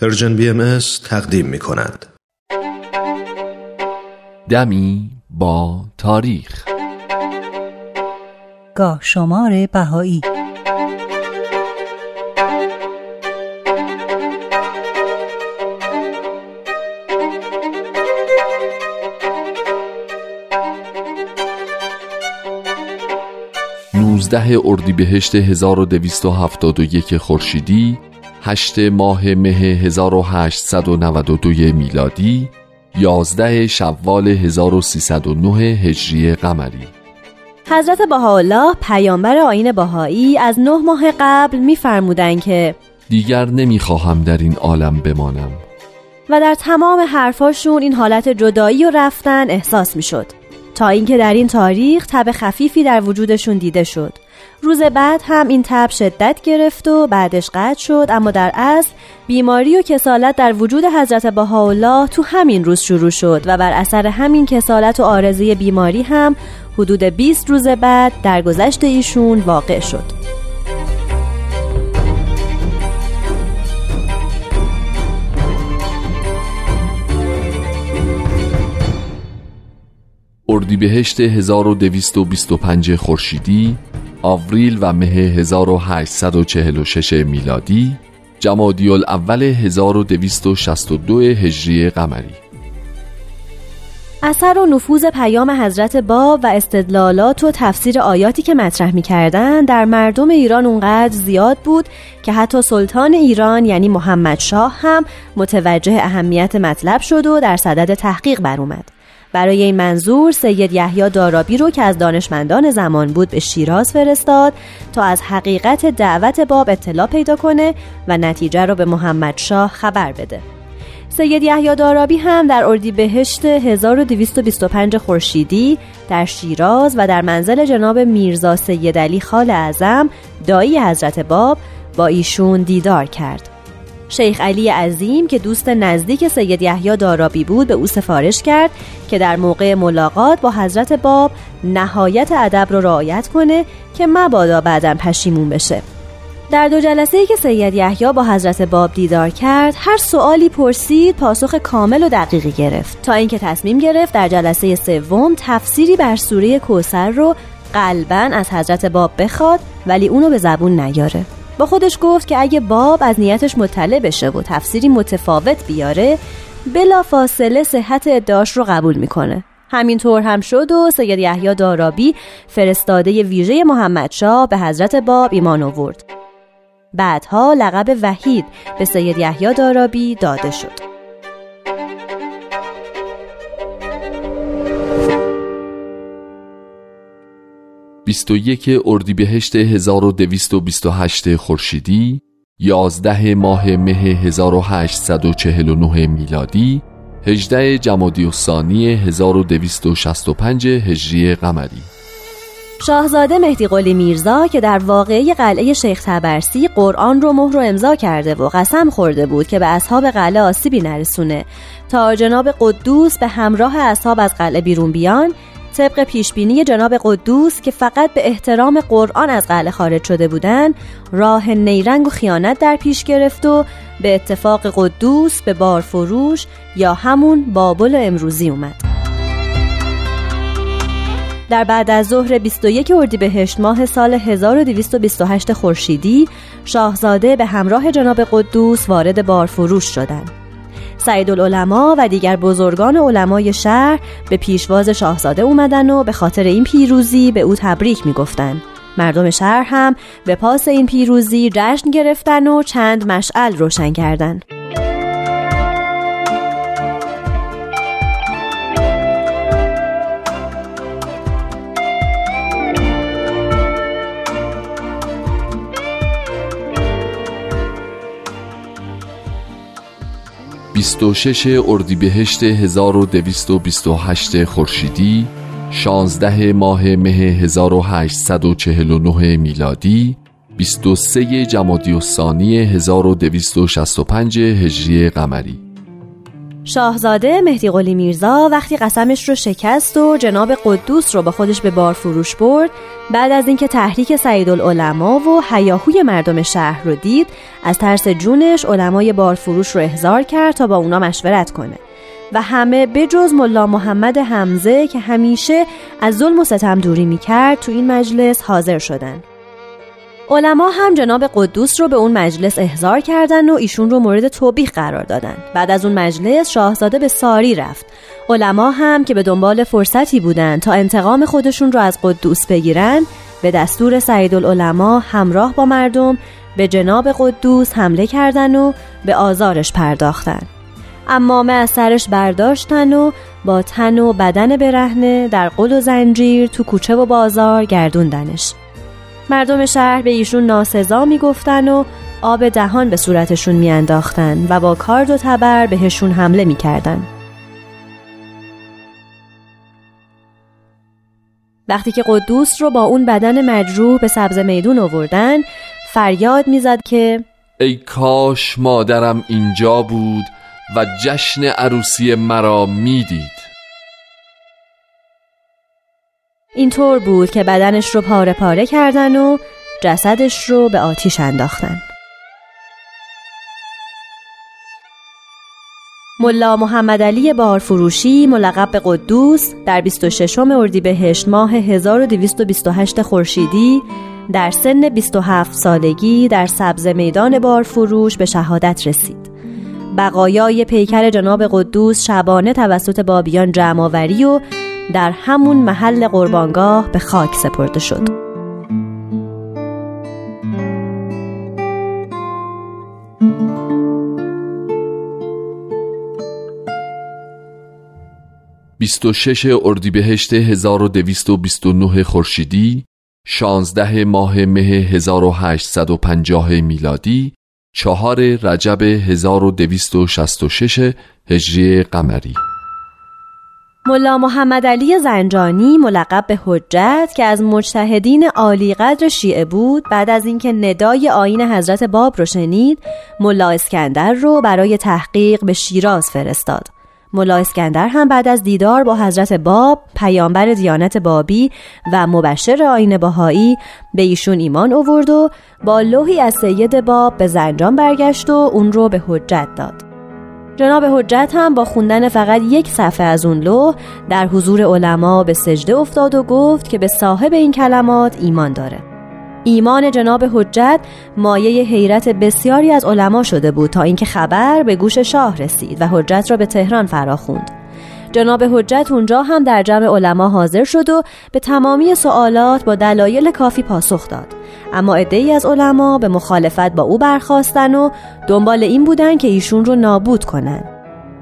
پرژن بی ام تقدیم می کند. دمی با تاریخ گاه شمار بهایی نوزده اردیبهشت 1271 خورشیدی هشت ماه مه 1892 میلادی 11 شوال 1309 هجری قمری. حضرت بهاءالله پیامبر آین بهایی از نه ماه قبل میفرمودند که دیگر نمی‌خواهم در این عالم بمانم. و در تمام حرفاشون این حالت جدایی و رفتن احساس می‌شد تا اینکه در این تاریخ تب خفیفی در وجودشون دیده شد. روز بعد هم این تب شدت گرفت و بعدش قطع شد اما در اصل بیماری و کسالت در وجود حضرت بهاءالله تو همین روز شروع شد و بر اثر همین کسالت و آرزه بیماری هم حدود 20 روز بعد در گذشت ایشون واقع شد. اردیبهشت 1225 خورشیدی آوریل و مه 1846 میلادی جمادی الاول 1262 هجری قمری اثر و نفوذ پیام حضرت باب و استدلالات و تفسیر آیاتی که مطرح می کردن در مردم ایران اونقدر زیاد بود که حتی سلطان ایران یعنی محمد شاه هم متوجه اهمیت مطلب شد و در صدد تحقیق بر اومد. برای این منظور سید یحیی دارابی رو که از دانشمندان زمان بود به شیراز فرستاد تا از حقیقت دعوت باب اطلاع پیدا کنه و نتیجه رو به محمد شاه خبر بده. سید یحیی دارابی هم در اردیبهشت 1225 خورشیدی در شیراز و در منزل جناب میرزا سید علی خال اعظم دایی حضرت باب با ایشون دیدار کرد. شیخ علی عظیم که دوست نزدیک سید یحیی دارابی بود به او سفارش کرد که در موقع ملاقات با حضرت باب نهایت ادب رو رعایت کنه که مبادا بعدا پشیمون بشه. در دو جلسه ای که سید یحیی با حضرت باب دیدار کرد هر سوالی پرسید پاسخ کامل و دقیقی گرفت. تا اینکه تصمیم گرفت در جلسه سوم تفسیری بر سوره کوسر رو قلبا از حضرت باب بخواد ولی اونو به زبون نیاره. با خودش گفت که اگه باب از نیتش مطلع بشه و تفسیری متفاوت بیاره بلا فاصله صحت ادعاش رو قبول می‌کنه. همینطور هم شد و سید یحیی دارابی فرستاده ویژه محمد شاه به حضرت باب ایمان آورد. بعدها لقب وحید به سید یحیی دارابی داده شد. 21 اردیبهشت 1228 خورشیدی 11 ماه مه 1849 میلادی 18 جمادی الثانی 1265 هجری قمری. شاهزاده مهدی قلی میرزا که در واقعه قلعه شیخ تبرسی قرآن رو مهر و امضا کرده و قسم خورده بود که به اصحاب قلعه آسیبی نرسونه. تا جناب قدوس به همراه اصحاب از قلعه بیرون بیان طبق پیشبینی جناب قدوس که فقط به احترام قرآن از قلعه خارج شده بودند راه نیرنگ و خیانت در پیش گرفت و به اتفاق قدوس به بارفروش یا همون بابل امروزی اومد در بعد از ظهر 21 اردیبهشت ماه سال 1228 خورشیدی شاهزاده به همراه جناب قدوس وارد بارفروش شدند. سعید العلماء و دیگر بزرگان علمای شهر به پیشواز شاهزاده اومدن و به خاطر این پیروزی به او تبریک می‌گفتند. مردم شهر هم به پاس این پیروزی جشن گرفتن و چند مشعل روشن کردند. 26 اردیبهشت 1228 خورشیدی 16 ماه مه 1849 میلادی 23 جمادی الثانی 1265 هجری قمری. شاهزاده مهدی قلی میرزا وقتی قسمش رو شکست و جناب قدوس رو با خودش به بار فروش برد بعد از اینکه تحریک سعید العلماء و حیاهوی مردم شهر رو دید از ترس جونش علمای بار فروش رو احضار کرد تا با اونا مشورت کنه. و همه بجز ملا محمد حمزه که همیشه از ظلم و ستم دوری می‌کرد تو این مجلس حاضر شدن. علما هم جناب قدوس رو به اون مجلس احضار کردن و ایشون رو مورد توبیخ قرار دادن. بعد از اون مجلس شاهزاده به ساری رفت. علما هم که به دنبال فرصتی بودن تا انتقام خودشون رو از قدوس بگیرن به دستور سعید العلماء همراه با مردم به جناب قدوس حمله کردن و به آزارش پرداختن. امامه از سرش برداشتن و با تن و بدن برهنه در قل و زنجیر تو کوچه و بازار گردوندنش. مردم شهر به ایشون ناسزا می‌گفتن و آب دهان به صورتشون میانداختن و با کارد و تبر بهشون حمله می‌کردن. وقتی که قدوس رو با اون بدن مجروح به سبز میدون آوردن فریاد می‌زد که ای کاش مادرم اینجا بود و جشن عروسی مرا می‌دید. اینطور بود که بدنش رو پاره پاره کردن و جسدش رو به آتیش انداختن ملا محمد علی بارفروشی ملقب به قدوس در 26 اردیبهشت ماه 1228 خورشیدی در سن 27 سالگی در سبز میدان بارفروش به شهادت رسید. بقایای پیکر جناب قدوس شبانه توسط بابیان جمعآوری و در همون محل قربانگاه به خاک سپرده شد. بیست و شش اردیبهشت 1229 خورشیدی 16 ماه مه 1850 میلادی چهار رجب 1266 هجری قمری ملا محمد علی زنجانی ملقب به حجت که از مجتهدین عالی قدر شیعه بود. بعد از اینکه ندای آین حضرت باب رو شنید ملا اسکندر رو برای تحقیق به شیراز فرستاد. ملا اسکندر هم بعد از دیدار با حضرت باب پیامبر دیانت بابی و مبشر آین باهایی به ایشون ایمان آورد و با لوحی از سید باب به زنجان برگشت و اون رو به حجت داد. جناب حجت هم با خوندن فقط یک صفحه از اون لوح در حضور علما به سجده افتاد و گفت که به صاحب این کلمات ایمان داره ایمان جناب حجت مایه حیرت بسیاری از علما شده بود تا اینکه خبر به گوش شاه رسید و حجت را به تهران فراخوند. جناب حجت اونجا هم در جمع علما حاضر شد و به تمامی سوالات با دلایل کافی پاسخ داد. اما ای از علما به مخالفت با او برخواستن و دنبال این بودن که ایشون رو نابود کنن.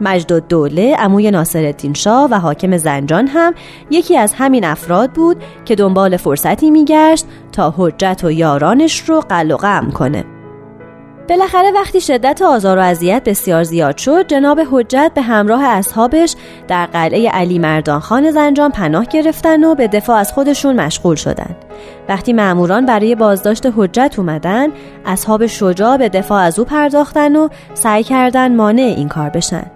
مجد دوله اموی ناصرالدین شاه و حاکم زنجان هم یکی از همین افراد بود که دنبال فرصتی میگشت تا حجت و یارانش رو قل و غم کنه. بالاخره وقتی شدت آزار و اذیت بسیار زیاد شد جناب حجت به همراه اصحابش در قلعه علی مردان خان زنجان پناه گرفتن و به دفاع از خودشون مشغول شدند. وقتی معموران برای بازداشت حجت اومدن اصحاب شجاع به دفاع از او پرداختن و سعی کردن مانع این کار بشن.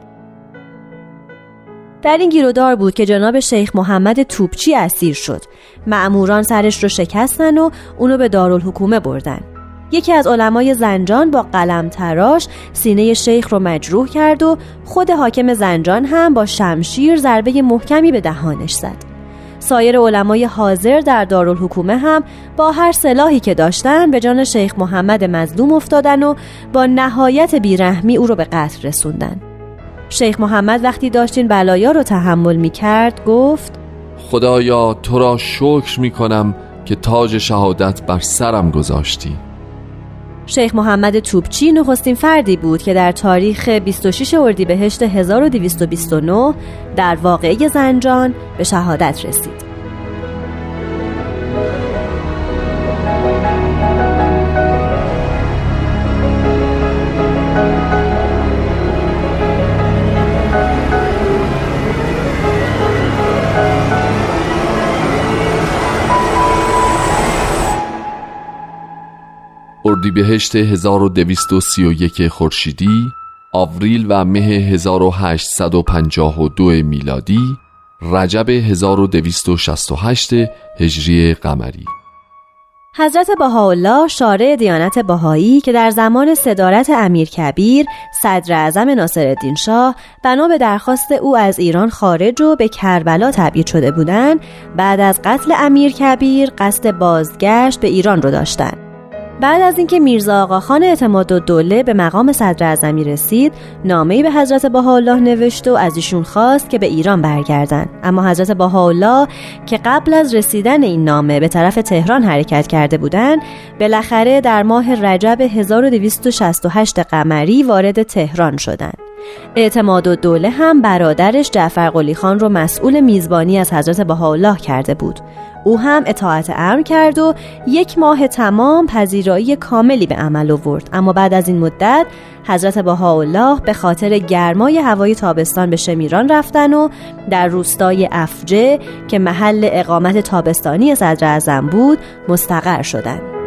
در این گیرودار بود که جناب شیخ محمد توپچی اسیر شد. معموران سرش رو شکستن و اونو به دارالحکومه بردن. یکی از علمای زنجان با قلم تراش سینه شیخ رو مجروح کرد و خود حاکم زنجان هم با شمشیر ضربه محکمی به دهانش زد. سایر علمای حاضر در دارالحکومه هم با هر سلاحی که داشتن به جان شیخ محمد مظلوم افتادن و با نهایت بیرحمی او رو به قتل رسوندن. شیخ محمد وقتی داشتین بلایا رو تحمل می کرد گفت خدایا تو را شکر می کنم که تاج شهادت بر سرم گذاشتی. شیخ محمد توبچی نخستین فردی بود که در تاریخ 26 اردیبهشت 1229 در واقعه زنجان به شهادت رسید. اردیبهشت 1231 خورشیدی آوریل و مه 1852 میلادی رجب 1268 هجری قمری. حضرت بهاءالله شارع دیانت بهایی که در زمان صدارت امیر کبیر صدر اعظم ناصرالدین شاه بنا به درخواست او از ایران خارج و به کربلا تبعید شده بودند بعد از قتل امیر کبیر قصد بازگشت به ایران رو داشتند. بعد از اینکه میرزا آقاخان اعتماد و دوله به مقام صدر اعظمی رسید نامه‌ای به حضرت بهاءالله نوشت و از ایشون خواست که به ایران برگردن. اما حضرت بهاءالله که قبل از رسیدن این نامه به طرف تهران حرکت کرده بودند بالاخره در ماه رجب 1268 قمری وارد تهران شدند. اعتماد و دوله هم برادرش جعفر قلی خان رو مسئول میزبانی از حضرت بهاءالله کرده بود. او هم اطاعت امر کرد و یک ماه تمام پذیرایی کاملی به عمل آورد. اما بعد از این مدت حضرت بهاءالله به خاطر گرمای هوای تابستان به شمیران رفتن و در روستای افجه که محل اقامت تابستانی صدر بود مستقر شدند.